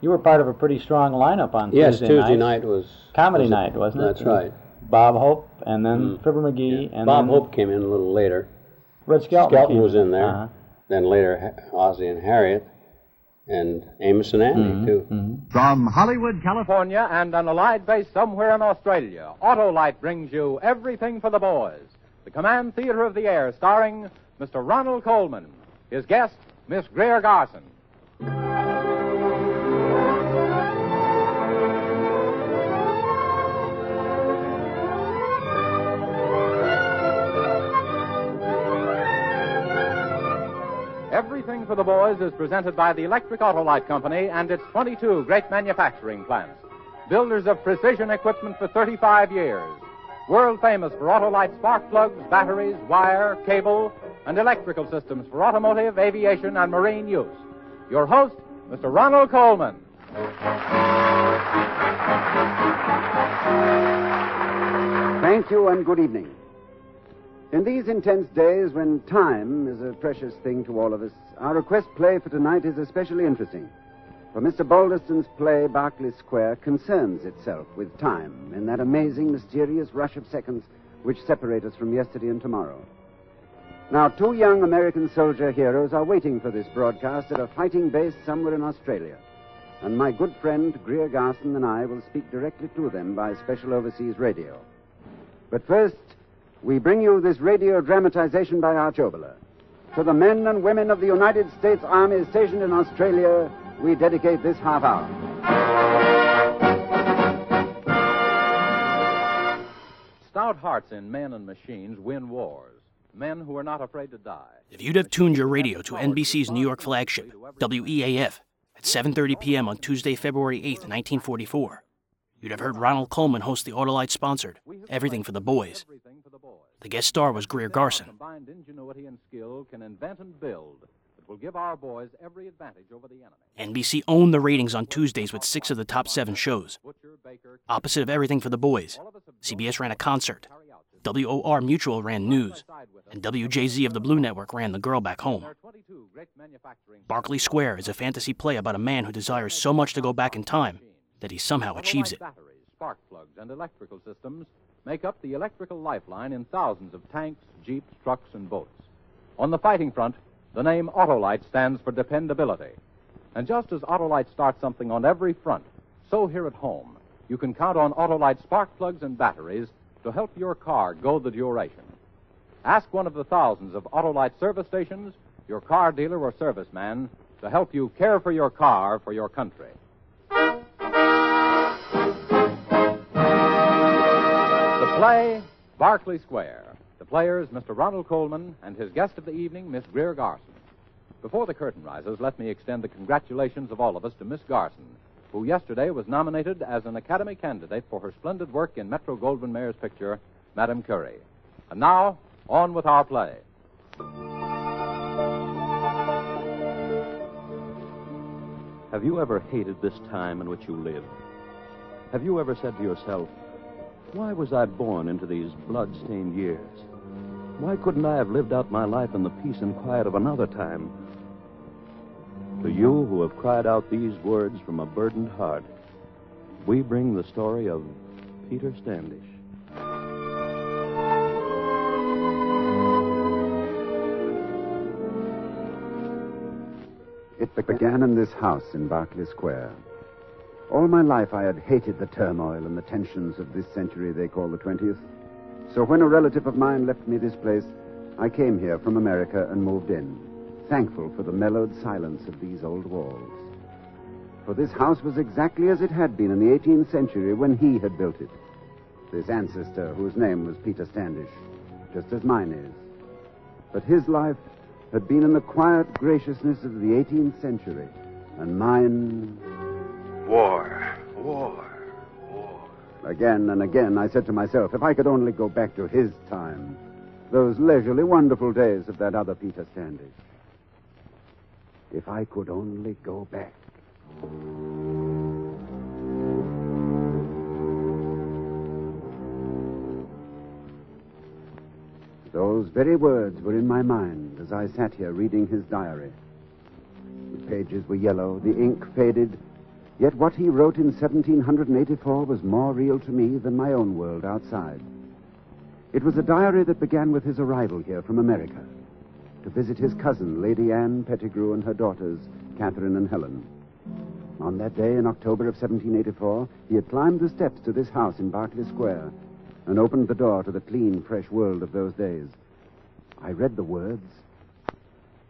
You were part of a pretty strong lineup on Yes, Tuesday, Tuesday night. night was Comedy was a- night, wasn't it? That's right. Bob Hope, and then Mm. Fibber McGee, and Bob then Hope came in a little later. Red Skelton. Skelton came was in there. Uh-huh. Then later, Ha- Ozzie and Harriet, and Amos and Andy Mm-hmm. too. From Hollywood, California, and an Allied base somewhere in Australia, Autolite brings you Everything for the Boys, the Command Theater of the Air, starring Mr. Ronald Coleman. His guest, Miss Greer Garson. For the Boys is presented by the Electric Autolite Company and its 22 great manufacturing plants. Builders of precision equipment for 35 years. World famous for Autolite spark plugs, batteries, wire, cable, and electrical systems for automotive, aviation, and marine use. Your host, Mr. Ronald Coleman. Thank you and good evening. In these intense days when time is a precious thing to all of us, our request play for tonight is especially interesting. For Mr. Balderston's play, Berkeley Square, concerns itself with time in that amazing, mysterious rush of seconds which separate us from yesterday and tomorrow. Now, two young American soldier heroes are waiting for this broadcast at a fighting base somewhere in Australia. And my good friend Greer Garson and I will speak directly to them by special overseas radio. But first, we bring you this radio dramatization by Arch Oboler. To the men and women of the United States Army stationed in Australia, we dedicate this half hour. Stout hearts in men and machines win wars. Men who are not afraid to die. If you'd have tuned your radio to NBC's New York flagship, WEAF, at 7:30 p.m. on Tuesday, February 8, 1944, you'd have heard Ronald Coleman host the Autolite sponsored Everything for the Boys. The guest star was Greer Garson. Combined ingenuity and skill can invent and build that will give our boys every advantage over the enemy. NBC owned the ratings on Tuesdays with six of the top seven shows. Opposite of Everything for the Boys, CBS ran a concert, WOR Mutual ran news, and WJZ of the Blue Network ran The Girl Back Home. There are 22 great manufacturing Barclay Square is a fantasy play about a man who desires so much to go back in time that he somehow achieves it. Spark plugs, and electrical systems make up the electrical lifeline in thousands of tanks, jeeps, trucks, and boats. On the fighting front, the name Autolite stands for dependability. And just as Autolite starts something on every front, so here at home, you can count on Autolite spark plugs and batteries to help your car go the duration. Ask one of the thousands of Autolite service stations, your car dealer or serviceman, to help you care for your car for your country. Play, Berkeley Square. The players, Mr. Ronald Coleman, and his guest of the evening, Miss Greer Garson. Before the curtain rises, let me extend the congratulations of all of us to Miss Garson, who yesterday was nominated as an Academy candidate for her splendid work in Metro Goldwyn Mayer's picture, Madame Curie. And now, on with our play. Have you ever hated this time in which you live? Have you ever said to yourself, why was I born into these blood-stained years? Why couldn't I have lived out my life in the peace and quiet of another time? To you who have cried out these words from a burdened heart, we bring the story of Peter Standish. It began in this house in Berkeley Square. All my life I had hated the turmoil and the tensions of this century they call the 20th. So when a relative of mine left me this place, I came here from America and moved in, thankful for the mellowed silence of these old walls. For this house was exactly as it had been in the 18th century when he had built it. This ancestor, whose name was Peter Standish, just as mine is. But his life had been in the quiet graciousness of the 18th century, and mine War, war, war. Again and again, I said to myself, if I could only go back to his time, those leisurely, wonderful days of that other Peter Standish. If I could only go back. Those very words were in my mind as I sat here reading his diary. The pages were yellow, the ink faded, Yet what he wrote in 1784 was more real to me than my own world outside. It was a diary that began with his arrival here from America to visit his cousin, Lady Anne Pettigrew, and her daughters, Catherine and Helen. On that day in October of 1784, he had climbed the steps to this house in Berkeley Square and opened the door to the clean, fresh world of those days. I read the words,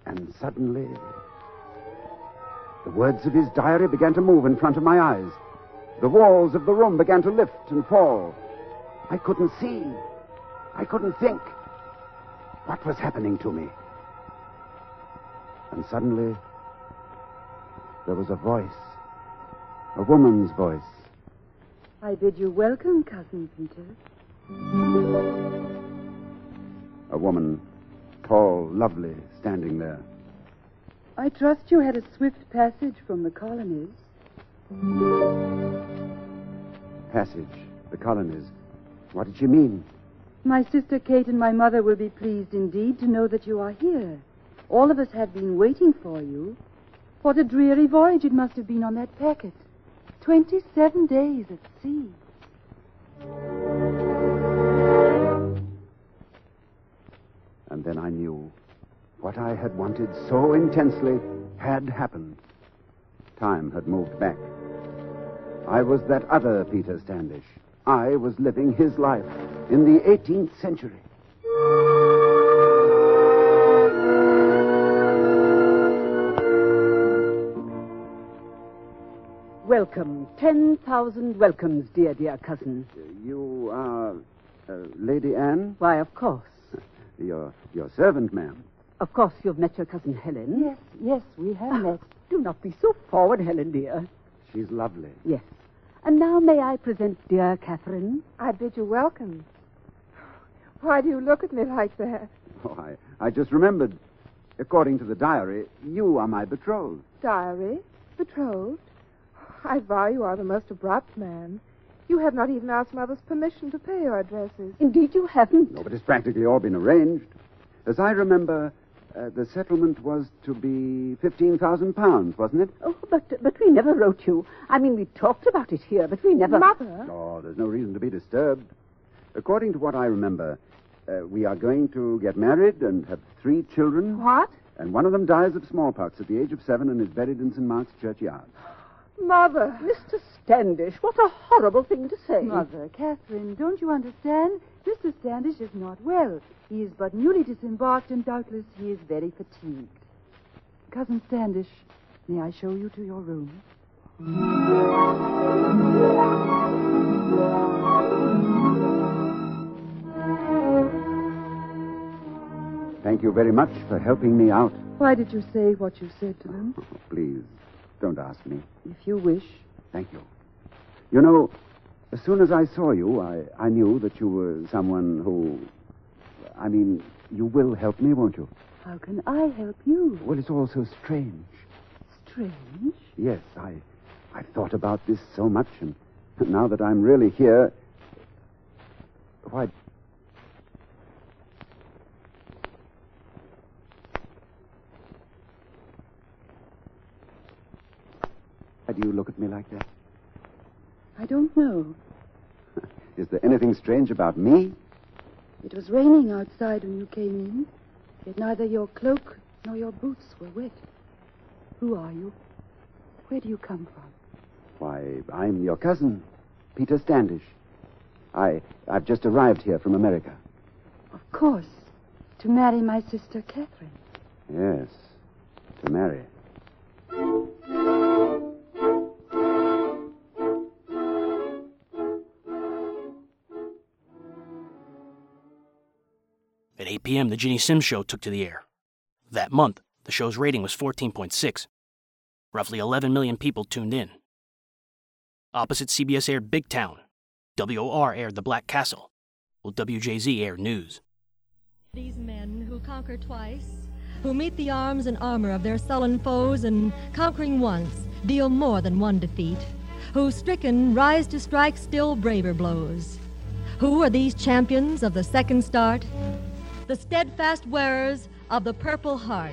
and suddenly the words of his diary began to move in front of my eyes. The walls of the room began to lift and fall. I couldn't see. I couldn't think. What was happening to me? And suddenly, there was a voice. A woman's voice. I bid you welcome, Cousin Peter. A woman, tall, lovely, standing there. I trust you had a swift passage from the colonies. Passage, the colonies. What did she mean? My sister Kate and my mother will be pleased indeed to know that you are here. All of us have been waiting for you. What a dreary voyage it must have been on that packet. Twenty-seven days at sea. And then I knew what I had wanted so intensely had happened. Time had moved back. I was that other Peter Standish. I was living his life in the 18th century. Welcome. Ten thousand welcomes, dear, dear cousin. You are uh, Lady Anne? Why, of course. Your, your servant, ma'am. Of course, you've met your cousin Helen. Yes, yes, we have ah, met. Do not be so forward, Helen, dear. She's lovely. Yes. And now may I present dear Catherine? I bid you welcome. Why do you look at me like that? Oh, I, I just remembered. According to the diary, you are my betrothed. Diary? Betrothed? I vow you are the most abrupt man. You have not even asked Mother's permission to pay your addresses. Indeed, you haven't. No, but it's practically all been arranged. As I remember, uh, the settlement was to be fifteen thousand pounds, wasn't it? Oh, but but we never wrote you. I mean, we talked about it here, but we never. Mother? Oh, there's no reason to be disturbed. According to what I remember, uh, we are going to get married and have three children. What? And one of them dies of smallpox at the age of seven and is buried in St. Mark's churchyard. Mother. Mr. Standish, what a horrible thing to say. Mother, Catherine, don't you understand? Mr. Standish is not well. He is but newly disembarked, and doubtless he is very fatigued. Cousin Standish, may I show you to your room? Thank you very much for helping me out. Why did you say what you said to them? Oh, please, don't ask me. If you wish. Thank you. You know, as soon as I saw you, I, I knew that you were someone who. I mean, you will help me, won't you? How can I help you? Well, it's all so strange. Strange? Yes, I, I've thought about this so much, and now that I'm really here. Why. Why do you look at me like that? I don't know. Is there anything strange about me? It was raining outside when you came in, yet neither your cloak nor your boots were wet. Who are you? Where do you come from? Why, I'm your cousin, Peter Standish. I, I've just arrived here from America. Of course, to marry my sister Catherine. Yes, to marry. p.m., The Ginny Simms Show took to the air. That month, the show's rating was 14.6. Roughly 11 million people tuned in. Opposite CBS aired Big Town. WOR aired The Black Castle. While WJZ aired News. These men who conquer twice, who meet the arms and armor of their sullen foes and, conquering once, deal more than one defeat, who stricken rise to strike still braver blows. Who are these champions of the second start? the steadfast wearers of the Purple Heart.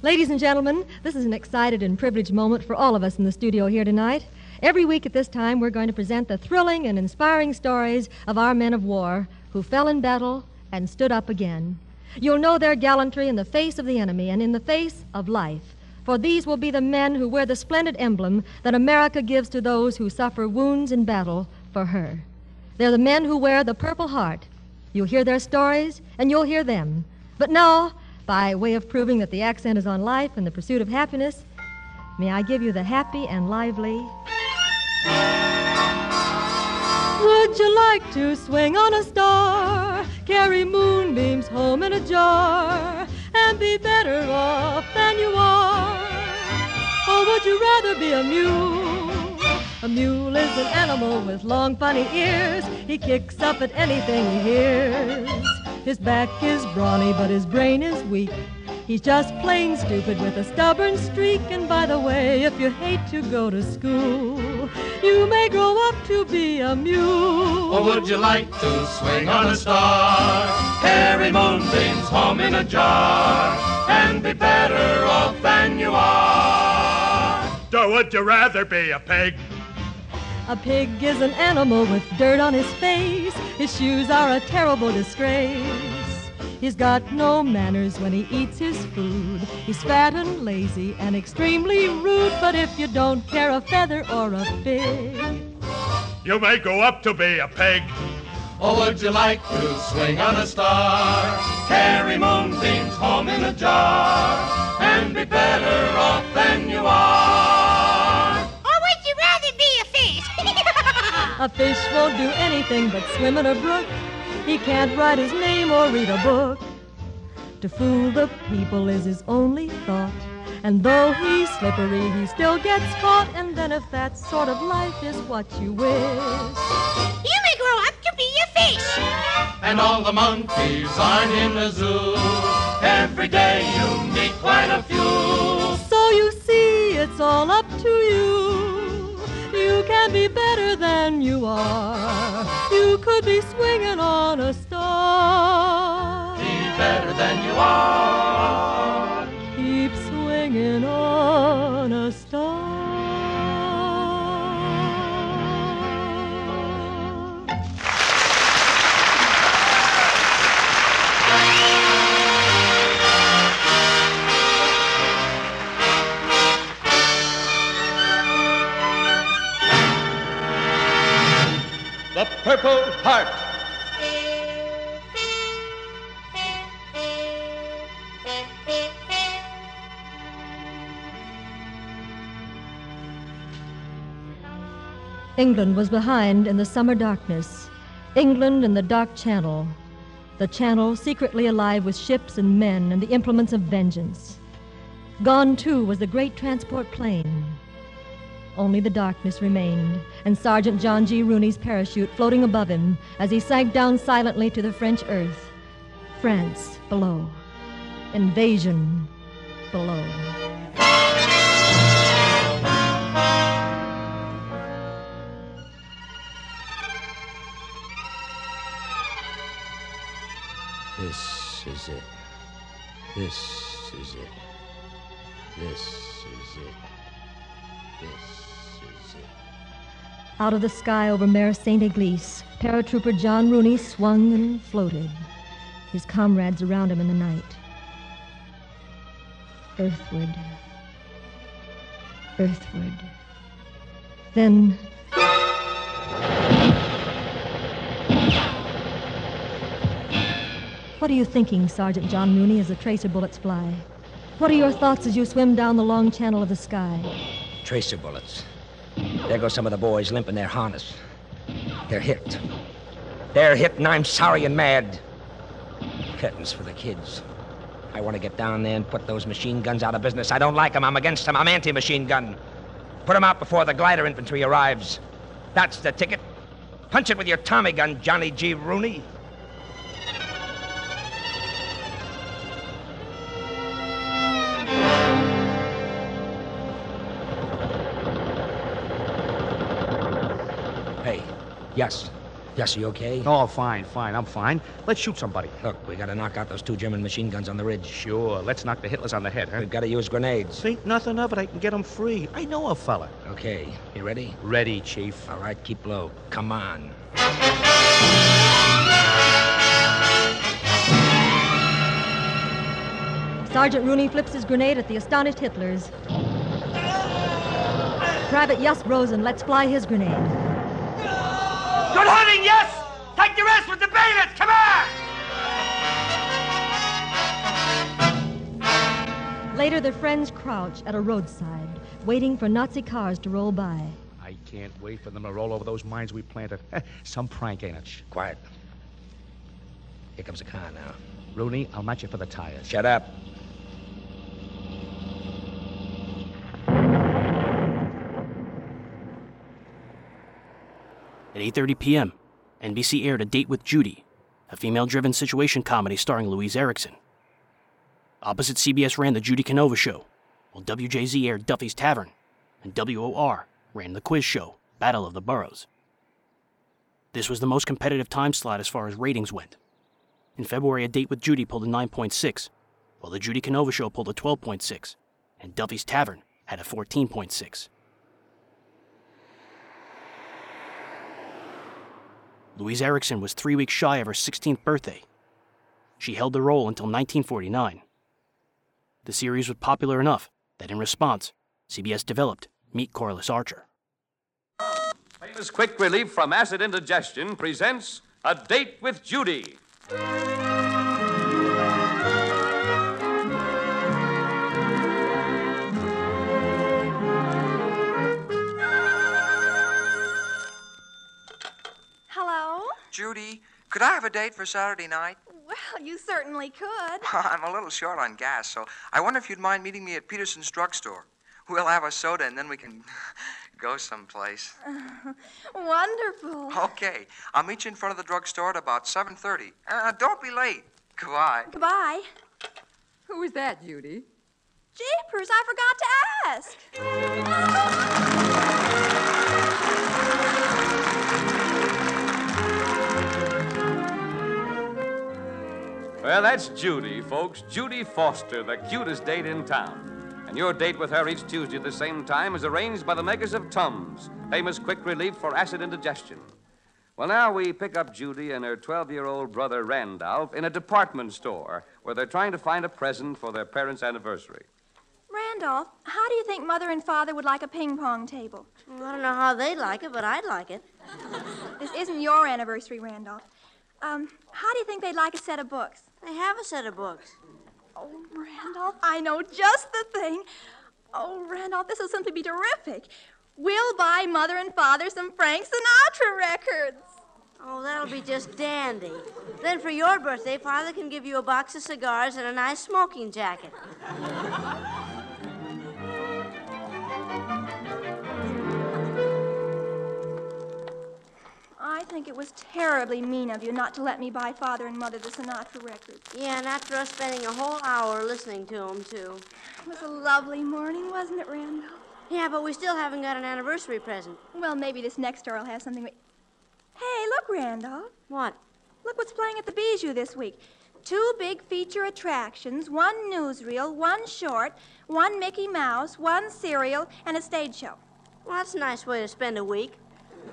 Ladies and gentlemen, this is an excited and privileged moment for all of us in the studio here tonight. Every week at this time, we're going to present the thrilling and inspiring stories of our men of war who fell in battle and stood up again. You'll know their gallantry in the face of the enemy and in the face of life for these will be the men who wear the splendid emblem that America gives to those who suffer wounds in battle for her. They're the men who wear the Purple Heart. You'll hear their stories, and you'll hear them. But now, by way of proving that the accent is on life and the pursuit of happiness, may I give you the happy and lively. Would you like to swing on a star, carry moonbeams home in a jar, and be better off than you are? Would you rather be a mule? A mule is an animal with long, funny ears. He kicks up at anything he hears. His back is brawny, but his brain is weak. He's just plain stupid with a stubborn streak. And by the way, if you hate to go to school, you may grow up to be a mule. Or would you like to swing on a star, carry moonbeams home in a jar, and be better off than you are? Or would you rather be a pig? A pig is an animal with dirt on his face. His shoes are a terrible disgrace. He's got no manners when he eats his food. He's fat and lazy and extremely rude. But if you don't care a feather or a fig, You may go up to be a pig. Or would you like to swing on a star, carry moonbeams home in a jar, and be better off a fish won't do anything but swim in a brook. He can't write his name or read a book. To fool the people is his only thought. And though he's slippery, he still gets caught. And then, if that sort of life is what you wish, you may grow up to be a fish. And all the monkeys aren't in the zoo. Every day you meet quite a few. So you see, it's all up to you. You can be better than you are. You could be swinging on a star. Be better than you are. Keep swinging on a star. The Purple Heart. England was behind in the summer darkness. England in the dark channel. The channel secretly alive with ships and men and the implements of vengeance. Gone, too, was the great transport plane. Only the darkness remained, and Sergeant John G. Rooney's parachute floating above him as he sank down silently to the French earth. France below. Invasion below. This is it. This is it. This is it. Out of the sky over Mare St. Église, paratrooper John Rooney swung and floated, his comrades around him in the night. Earthward. Earthward. Then. What are you thinking, Sergeant John Rooney, as the tracer bullets fly? What are your thoughts as you swim down the long channel of the sky? Tracer bullets. There go some of the boys limping their harness. They're hit. They're hit, and I'm sorry and mad. Curtains for the kids. I want to get down there and put those machine guns out of business. I don't like them. I'm against them. I'm anti machine gun. Put them out before the glider infantry arrives. That's the ticket. Punch it with your Tommy gun, Johnny G. Rooney. Yes. Yes, you okay? Oh, fine, fine. I'm fine. Let's shoot somebody. Look, we gotta knock out those two German machine guns on the ridge. Sure. Let's knock the Hitlers on the head, huh? We've gotta use grenades. Think nothing of it. I can get 'em free. I know a fella. Okay, you ready? Ready, Chief. All right, keep low. Come on. Sergeant Rooney flips his grenade at the astonished Hitlers. Private Yus Rosen lets fly his grenade. Good hunting, yes! Take with the bayonets! Come on! Later, their friends crouch at a roadside, waiting for Nazi cars to roll by. I can't wait for them to roll over those mines we planted. Eh, some prank, ain't it? Quiet. Here comes a car now. Rooney, I'll match you for the tires. Shut up. At 8:30 p.m., NBC aired A Date with Judy, a female-driven situation comedy starring Louise Erickson. Opposite CBS ran The Judy Canova Show, while WJZ aired Duffy's Tavern, and WOR ran The Quiz Show, Battle of the Boroughs. This was the most competitive time slot as far as ratings went. In February, A Date with Judy pulled a 9.6, while The Judy Canova Show pulled a 12.6, and Duffy's Tavern had a 14.6. Louise Erickson was three weeks shy of her 16th birthday. She held the role until 1949. The series was popular enough that in response, CBS developed Meet Corliss Archer. Famous Quick Relief from Acid Indigestion presents A Date with Judy. Judy, could I have a date for Saturday night? Well, you certainly could. I'm a little short on gas, so I wonder if you'd mind meeting me at Peterson's drugstore. We'll have a soda and then we can go someplace. Wonderful. Okay, I'll meet you in front of the drugstore at about 7:30. Uh, don't be late. Goodbye. Goodbye. Who was that, Judy? Jeepers, I forgot to ask. Well, that's Judy, folks. Judy Foster, the cutest date in town. And your date with her each Tuesday at the same time is arranged by the makers of Tums, famous quick relief for acid indigestion. Well, now we pick up Judy and her 12 year old brother Randolph in a department store where they're trying to find a present for their parents' anniversary. Randolph, how do you think Mother and Father would like a ping pong table? I don't know how they'd like it, but I'd like it. This isn't your anniversary, Randolph. Um, how do you think they'd like a set of books? They have a set of books. Oh, Randolph, I know just the thing. Oh, Randolph, this will simply be terrific. We'll buy Mother and Father some Frank Sinatra records. Oh, that'll be just dandy. Then for your birthday, Father can give you a box of cigars and a nice smoking jacket. was terribly mean of you not to let me buy Father and Mother the Sinatra records. Yeah, and after us spending a whole hour listening to them, too. It was a lovely morning, wasn't it, Randall? Yeah, but we still haven't got an anniversary present. Well, maybe this next door will have something. We... Hey, look, Randall. What? Look what's playing at the Bijou this week. Two big feature attractions, one newsreel, one short, one Mickey Mouse, one serial, and a stage show. Well, that's a nice way to spend a week.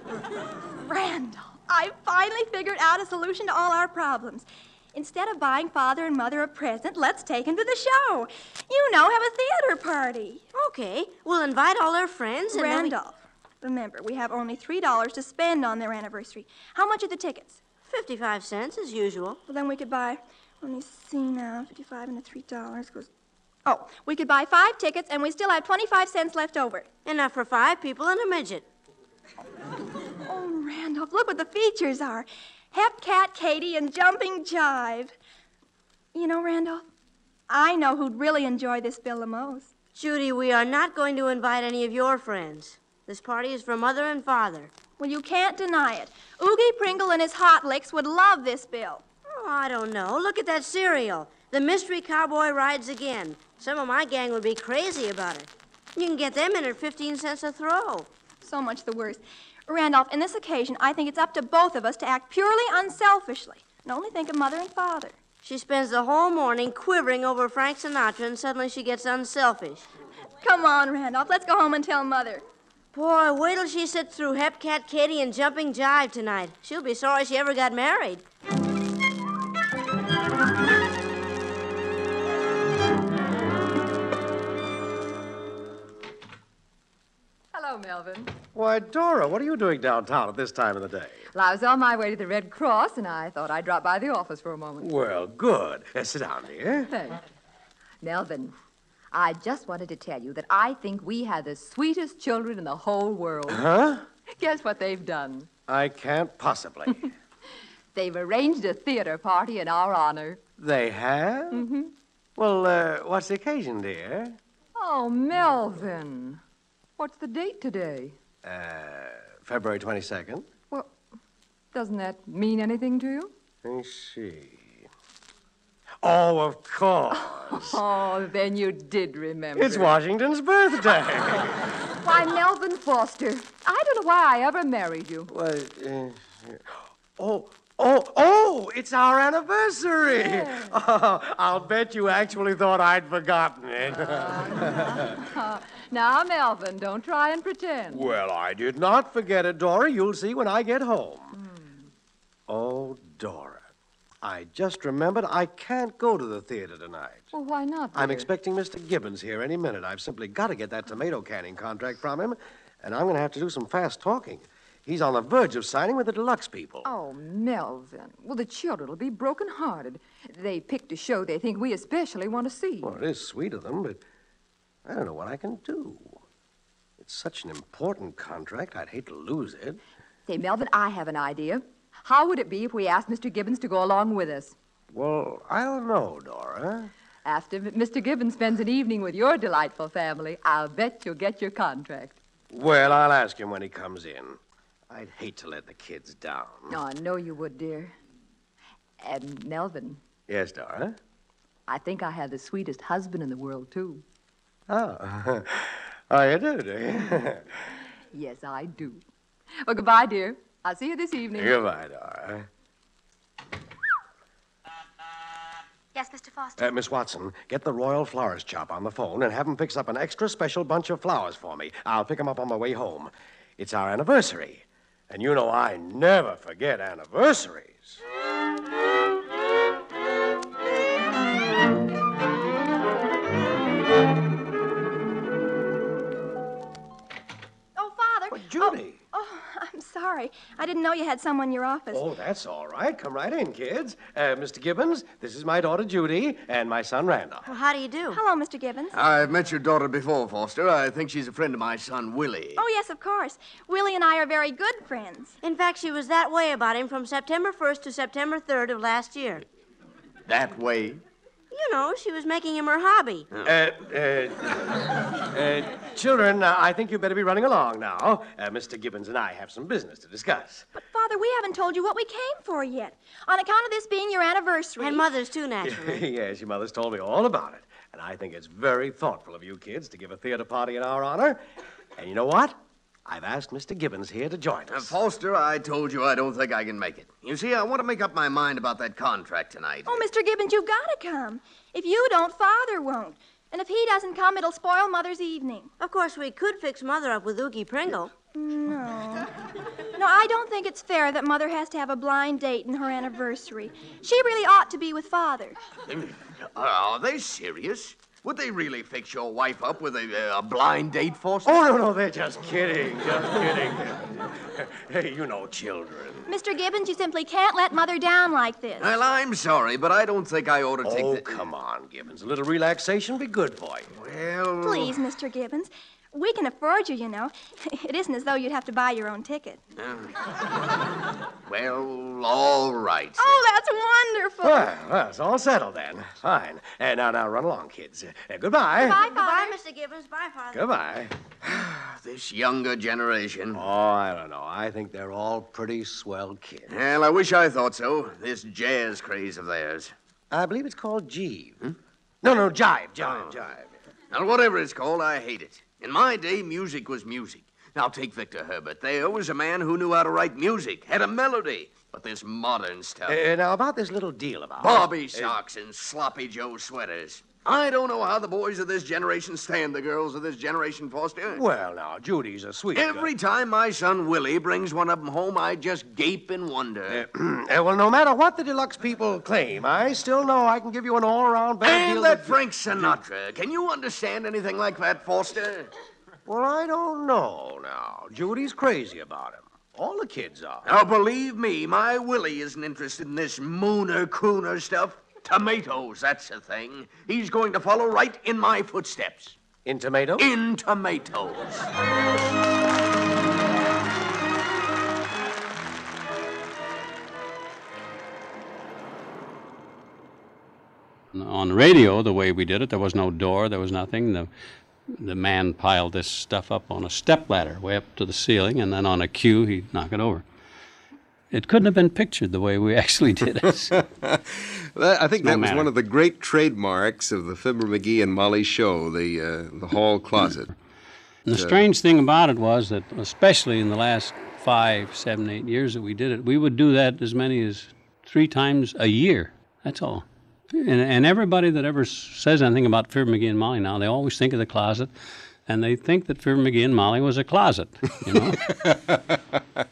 Randolph, I finally figured out a solution to all our problems. Instead of buying Father and Mother a present, let's take them to the show. You know, have a theater party. Okay, we'll invite all our friends and then we- Randolph, remember, we have only $3 to spend on their anniversary. How much are the tickets? 55 cents, as usual. Well, then we could buy, let me see now, 55 and the $3 goes. Oh, we could buy five tickets and we still have 25 cents left over. Enough for five people and a midget. Oh, Randolph, look what the features are Hep Cat Katie and Jumping Jive. You know, Randolph, I know who'd really enjoy this bill the most. Judy, we are not going to invite any of your friends. This party is for Mother and Father. Well, you can't deny it. Oogie Pringle and his Hot Licks would love this bill. Oh, I don't know. Look at that cereal. The Mystery Cowboy rides again. Some of my gang would be crazy about it. You can get them in at 15 cents a throw. So much the worse. Randolph, in this occasion, I think it's up to both of us to act purely unselfishly and only think of Mother and Father. She spends the whole morning quivering over Frank Sinatra, and suddenly she gets unselfish. Come on, Randolph. Let's go home and tell Mother. Boy, wait till she sits through Hep Cat Katie and Jumping Jive tonight. She'll be sorry she ever got married. Hello, Melvin. Why, Dora, what are you doing downtown at this time of the day? Well, I was on my way to the Red Cross, and I thought I'd drop by the office for a moment. Well, good. Uh, sit down, dear. Thanks. Melvin, I just wanted to tell you that I think we have the sweetest children in the whole world. Huh? Guess what they've done? I can't possibly. They've arranged a theater party in our honor. they have? Mm-hmm. Well, uh, what's the occasion, dear? Oh, Melvin. What's the date today? Uh, February 22nd. Well, doesn't that mean anything to you? Let me see. Oh, of course. Oh, then you did remember. It's Washington's birthday. Why, Melvin Foster, I don't know why I ever married you. Well, uh, oh, oh, oh, it's our anniversary. Oh, I'll bet you actually thought I'd forgotten it. Uh, now, Melvin, don't try and pretend. well, I did not forget it, Dora. You'll see when I get home. Oh, Dora. I just remembered I can't go to the theater tonight. Well, why not? I'm expecting Mr. Gibbons here any minute. I've simply got to get that tomato canning contract from him, and I'm going to have to do some fast talking. He's on the verge of signing with the deluxe people. Oh, Melvin. Well, the children will be broken-hearted. They picked a show they think we especially want to see. Well, it is sweet of them, but I don't know what I can do. It's such an important contract, I'd hate to lose it. Say, Melvin, I have an idea. How would it be if we asked Mr. Gibbons to go along with us? Well, I don't know, Dora. After Mr. Gibbons spends an evening with your delightful family, I'll bet you'll get your contract. Well, I'll ask him when he comes in. I'd hate to let the kids down. Oh, I know you would, dear. And, Melvin, Yes, Dora? I think I have the sweetest husband in the world, too. Oh. oh, you do, do you? Yes, I do. Well, goodbye, dear. I'll see you this evening. Goodbye, Dora. Yes, Mr. Foster. Uh, Miss Watson, get the Royal Florist Shop on the phone and have have 'em fix up an extra special bunch of flowers for me. I'll pick 'em up on my way home. It's our anniversary. And you know I never forget anniversaries. You had someone in your office. Oh, that's all right. Come right in, kids. Uh, Mr. Gibbons, this is my daughter Judy and my son Randolph. How do you do? Hello, Mr. Gibbons. I've met your daughter before, Foster. I think she's a friend of my son, Willie. Oh, yes, of course. Willie and I are very good friends. In fact, she was that way about him from September 1st to September 3rd of last year. That way? You know, she was making him her hobby. Uh, uh, uh, children, uh, I think you better be running along now. Uh, Mr. Gibbons and I have some business to discuss. But, Father, we haven't told you what we came for yet. On account of this being your anniversary. And Mother's, too, naturally. yes, your mother's told me all about it. And I think it's very thoughtful of you kids to give a theater party in our honor. And you know what? I've asked Mr. Gibbons here to join Uh, us. Foster, I told you I don't think I can make it. You see, I want to make up my mind about that contract tonight. Oh, Mr. Gibbons, you've got to come. If you don't, Father won't. And if he doesn't come, it'll spoil Mother's evening. Of course, we could fix Mother up with Oogie Pringle. No. No, I don't think it's fair that Mother has to have a blind date in her anniversary. She really ought to be with Father. Are they serious? Would they really fix your wife up with a, a blind date, for Foster? Oh, no, no, they're just kidding. Just kidding. hey, you know children. Mr. Gibbons, you simply can't let Mother down like this. Well, I'm sorry, but I don't think I ought to take Oh, the... come on, Gibbons. A little relaxation be good for you. Well... Please, Mr. Gibbons. We can afford you, you know. It isn't as though you'd have to buy your own ticket. Ah. Well, all right. Oh, that's wonderful. Well, well, it's all settled then. Fine. And now, now, run along, kids. Uh, goodbye. Bye, Bye, Father. Mr. Gibbons. Bye, Father. Goodbye. This younger generation. Oh, I don't know. I think they're all pretty swell kids. Well, I wish I thought so. This jazz craze of theirs. I believe it's called Jeeve. Hmm? No, no, jive, jive, oh. jive. Now, whatever it's called, I hate it. In my day, music was music. Now, take Victor Herbert. There was a man who knew how to write music, had a melody. But this modern stuff. Uh, now, about this little deal of ours. Bobby uh, socks and sloppy Joe sweaters. I don't know how the boys of this generation stand the girls of this generation, Foster. Well, now, Judy's a sweet Every time my son Willie brings one of them home, I just gape and wonder. Uh, well, no matter what the deluxe people claim, I still know I can give you an all-around better and deal. that Frank Sinatra. Can you understand anything like that, Foster? Well, I don't know now. Judy's crazy about him. All the kids are. Now, believe me, my Willie isn't interested in this mooner cooner stuff. Tomatoes, that's the thing. He's going to follow right in my footsteps. In tomatoes? In tomatoes. On radio, the way we did it, there was no door, there was nothing. The, the man piled this stuff up on a step ladder way up to the ceiling, and then on a cue, he'd knock it over. It couldn't have been pictured the way we actually did it. I think No that was matter. one of the great trademarks of the Fibber McGee and Molly show, the uh, the hall closet. And the Uh, strange thing about it was that, especially in the last five, seven, eight years that we did it, we would do that as many as three times a year. That's all. And, and everybody that ever says anything about Fibber McGee and Molly now, they always think of the closet, and they think that Fibber McGee and Molly was a closet, you know.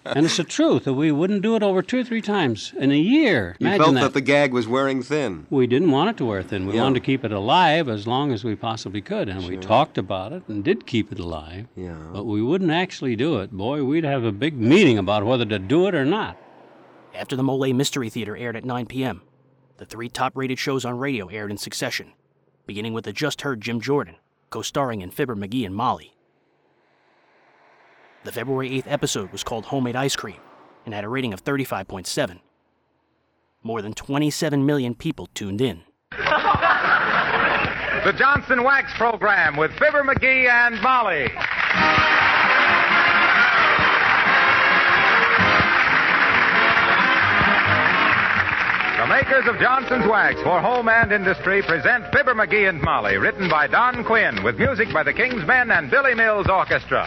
and it's the truth that we wouldn't do it over two or three times in a year. You Imagine felt that. that the gag was wearing thin. We didn't want it to wear thin. We Yeah. wanted to keep it alive as long as we possibly could, and we talked about it and did keep it alive. Yeah. But we wouldn't actually do it. Boy, we'd have a big meeting about whether to do it or not. After the Molle Mystery Theater aired at 9 p.m., the three top rated shows on radio aired in succession, beginning with the just heard Jim Jordan, co starring in Fibber McGee and Molly. The February 8th episode was called Homemade Ice Cream and had a rating of 35.7. More than 27 million people tuned in. The Johnson Wax Program with Fibber McGee and Molly. The makers of Johnson's Wax for home and industry present Fibber McGee and Molly, written by Don Quinn, with music by the King's Men and Billy Mills Orchestra.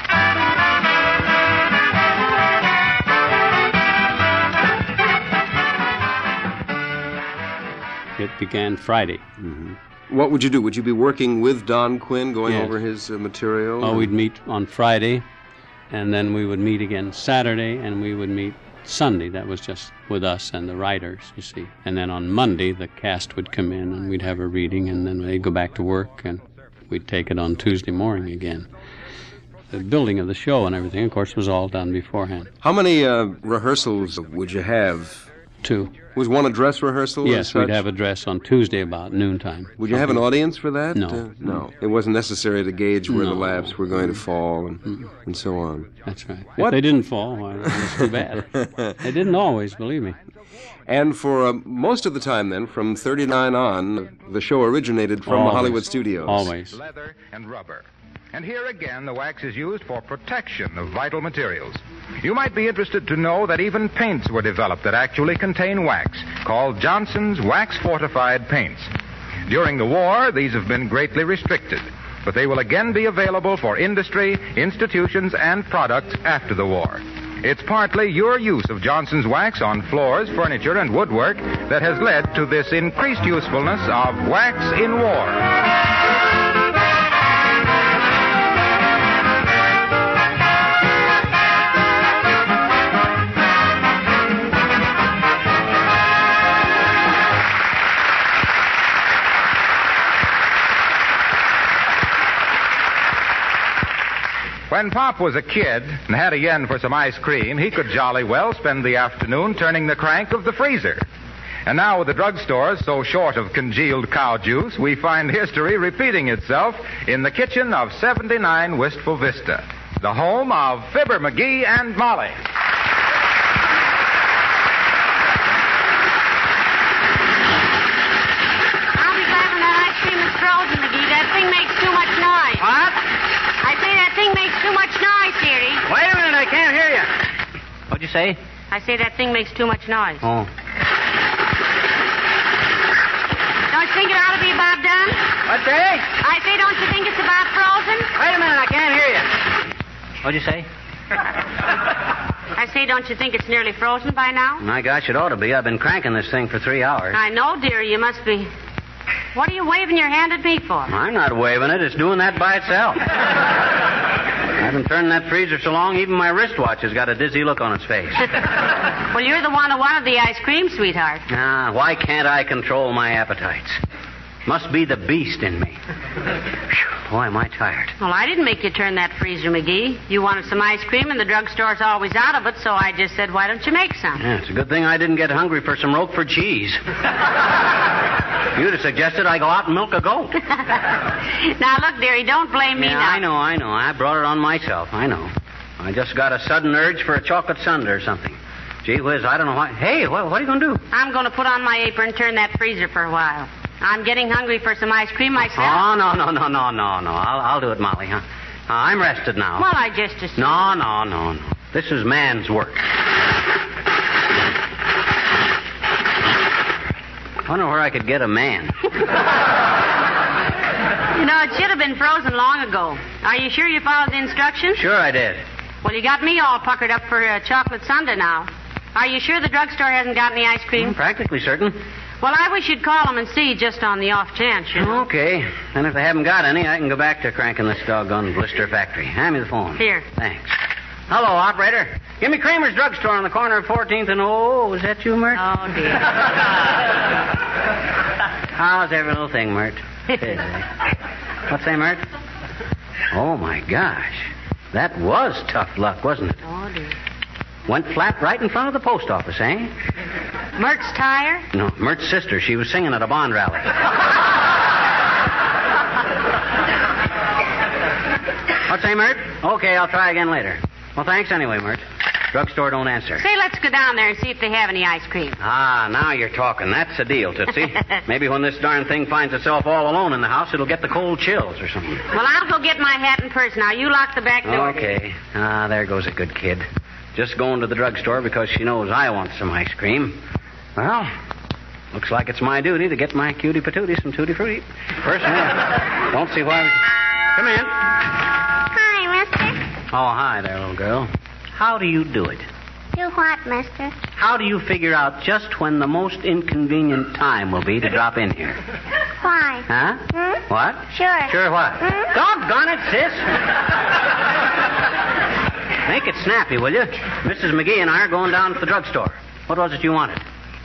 It began Friday. What would you do? Would you be working with Don Quinn, going Yes. over his uh, material? Oh, we'd meet on Friday, and then we would meet again Saturday, and we would meet Sunday. That was just with us and the writers, you see. And then on Monday, the cast would come in, and we'd have a reading, and then they'd go back to work, and we'd take it on Tuesday morning again. The building of the show and everything, of course, was all done beforehand. How many uh, rehearsals would you have? Two. Was one a dress rehearsal? Yes, we'd have a dress on Tuesday about noontime. Would you have an audience for that? No. Uh, no. It wasn't necessary to gauge where the No. laughs were going to fall and, and so on. That's right. What? If they didn't fall, why, that's too bad. they didn't always, believe me. And for uh, most of the time, then, from 39 on, the show originated from the Hollywood studios. Always. Leather and rubber. And here again, the wax is used for protection of vital materials. You might be interested to know that even paints were developed that actually contain wax, called Johnson's Wax Fortified Paints. During the war, these have been greatly restricted, but they will again be available for industry, institutions, and products after the war. It's partly your use of Johnson's wax on floors, furniture, and woodwork that has led to this increased usefulness of wax in war. When Pop was a kid and had a yen for some ice cream, he could jolly well spend the afternoon turning the crank of the freezer. And now, with the drugstores so short of congealed cow juice, we find history repeating itself in the kitchen of 79 Wistful Vista, the home of Fibber McGee and Molly. I'll be glad when that ice cream is frozen, McGee. That thing makes too much noise. What? I say that thing makes too much noise, dearie. Wait a minute, I can't hear you. What'd you say? I say that thing makes too much noise. Oh. Don't you think it ought to be about done? What day? I say, don't you think it's about frozen? Wait a minute, I can't hear you. What'd you say? I say, don't you think it's nearly frozen by now? My gosh, it ought to be. I've been cranking this thing for three hours. I know, dear. You must be. What are you waving your hand at me for? I'm not waving it. It's doing that by itself. I haven't turned that freezer so long, even my wristwatch has got a dizzy look on its face. well, you're the one who wanted the ice cream, sweetheart. Ah, why can't I control my appetites? Must be the beast in me. Whew, boy, am I tired. Well, I didn't make you turn that freezer, McGee. You wanted some ice cream, and the drugstore's always out of it, so I just said, why don't you make some? Yeah, it's a good thing I didn't get hungry for some Roquefort cheese. You'd have suggested I go out and milk a goat. now, look, dearie, don't blame me yeah, now. I know, I know. I brought it on myself. I know. I just got a sudden urge for a chocolate sundae or something. Gee whiz, I don't know what. Hey, what, what are you going to do? I'm going to put on my apron and turn that freezer for a while. I'm getting hungry for some ice cream myself. Oh, no, no, no, no, no, no. I'll, I'll do it, Molly, huh? Uh, I'm rested now. Well, I just assumed. No, no, no, no. This is man's work. I wonder where I could get a man. you know, it should have been frozen long ago. Are you sure you followed the instructions? Sure, I did. Well, you got me all puckered up for a chocolate sundae now. Are you sure the drugstore hasn't got any ice cream? I'm practically certain. Well, I wish you'd call them and see just on the off chance, you know. Okay. And if they haven't got any, I can go back to cranking this doggone blister factory. Hand me the phone. Here. Thanks. Hello, operator. Give me Kramer's drugstore on the corner of 14th and oh, is that you, Myrt? Oh, dear. How's every little thing, Myrt? What's that, Myrt? Oh, my gosh. That was tough luck, wasn't it? Oh, dear. Went flat right in front of the post office, eh? Myrt's tire? No, Myrt's sister. She was singing at a bond rally. What's that, Myrt? Okay, I'll try again later. Well, thanks anyway, Myrt. Drugstore don't answer. Say, let's go down there and see if they have any ice cream. Ah, now you're talking. That's a deal, Tootsie. Maybe when this darn thing finds itself all alone in the house, it'll get the cold chills or something. Well, I'll go get my hat and purse now. You lock the back door. Okay. Ah, there goes a good kid. Just going to the drugstore because she knows I want some ice cream. Well, looks like it's my duty to get my cutie patootie some tutti frutti. Personally, I don't see why. Come in. Hi, mister. Oh, hi there, little girl. How do you do it? Do what, mister? How do you figure out just when the most inconvenient time will be to drop in here? Why? Huh? Hmm? What? Sure. Sure what? Hmm? Doggone it, sis. Make it snappy, will you? Mrs. McGee and I are going down to the drugstore. What was it you wanted?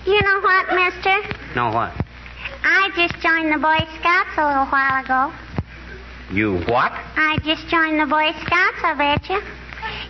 You know what, mister? No, what? I just joined the Boy Scouts a little while ago. You what? I just joined the Boy Scouts, I bet you.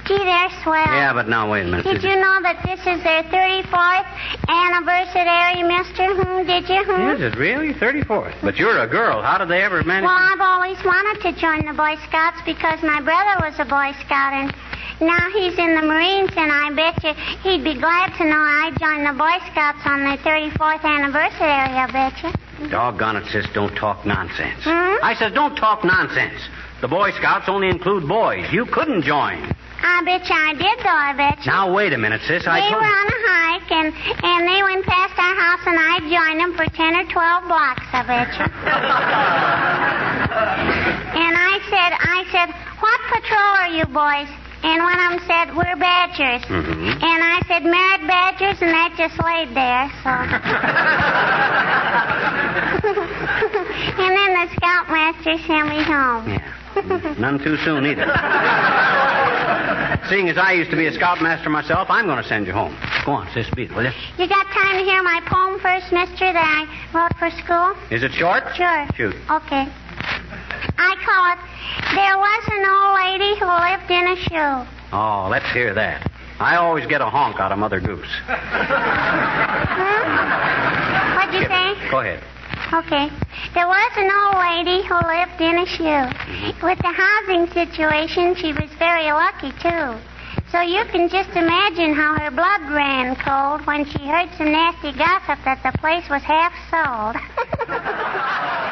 Gee, they're swell. Yeah, but now, wait a minute. Did you know that this is their 34th anniversary, mister? Hmm, did you? Hmm? Is it really? 34th. But you're a girl. How did they ever manage Well, I've always wanted to join the Boy Scouts because my brother was a Boy Scout and now he's in the Marines, and I bet you he'd be glad to know I joined the Boy Scouts on their 34th anniversary, I bet you. Doggone it, sis, don't talk nonsense. Hmm? I said don't talk nonsense. The Boy Scouts only include boys. You couldn't join. I bet you I did, though, I bet you. Now, wait a minute, sis. I they told were on a hike, and, and they went past our house, and I joined them for 10 or 12 blocks, I bet you. and I said, I said, what patrol are you boys? And one of them said, we're badgers. Mm-hmm. And I said, merit badgers, and that just laid there, so. and then the scoutmaster sent me home. Yeah. None too soon either. Seeing as I used to be a scoutmaster myself, I'm going to send you home. Go on, sis, beat it, will you? You got time to hear my poem first, mister, that I wrote for school? Is it short? Sure. Shoot. Okay. I call it There Was an Old Lady Who Lived in a Shoe. Oh, let's hear that. I always get a honk out of Mother Goose. Hmm? What'd you say? Go ahead. Okay. There was an old lady who lived in a shoe. Mm-hmm. With the housing situation, she was very lucky, too. So you can just imagine how her blood ran cold when she heard some nasty gossip that the place was half sold.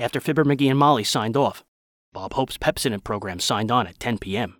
After Fibber, McGee, and Molly signed off, Bob Hope's Pepsodent program signed on at 10 p.m.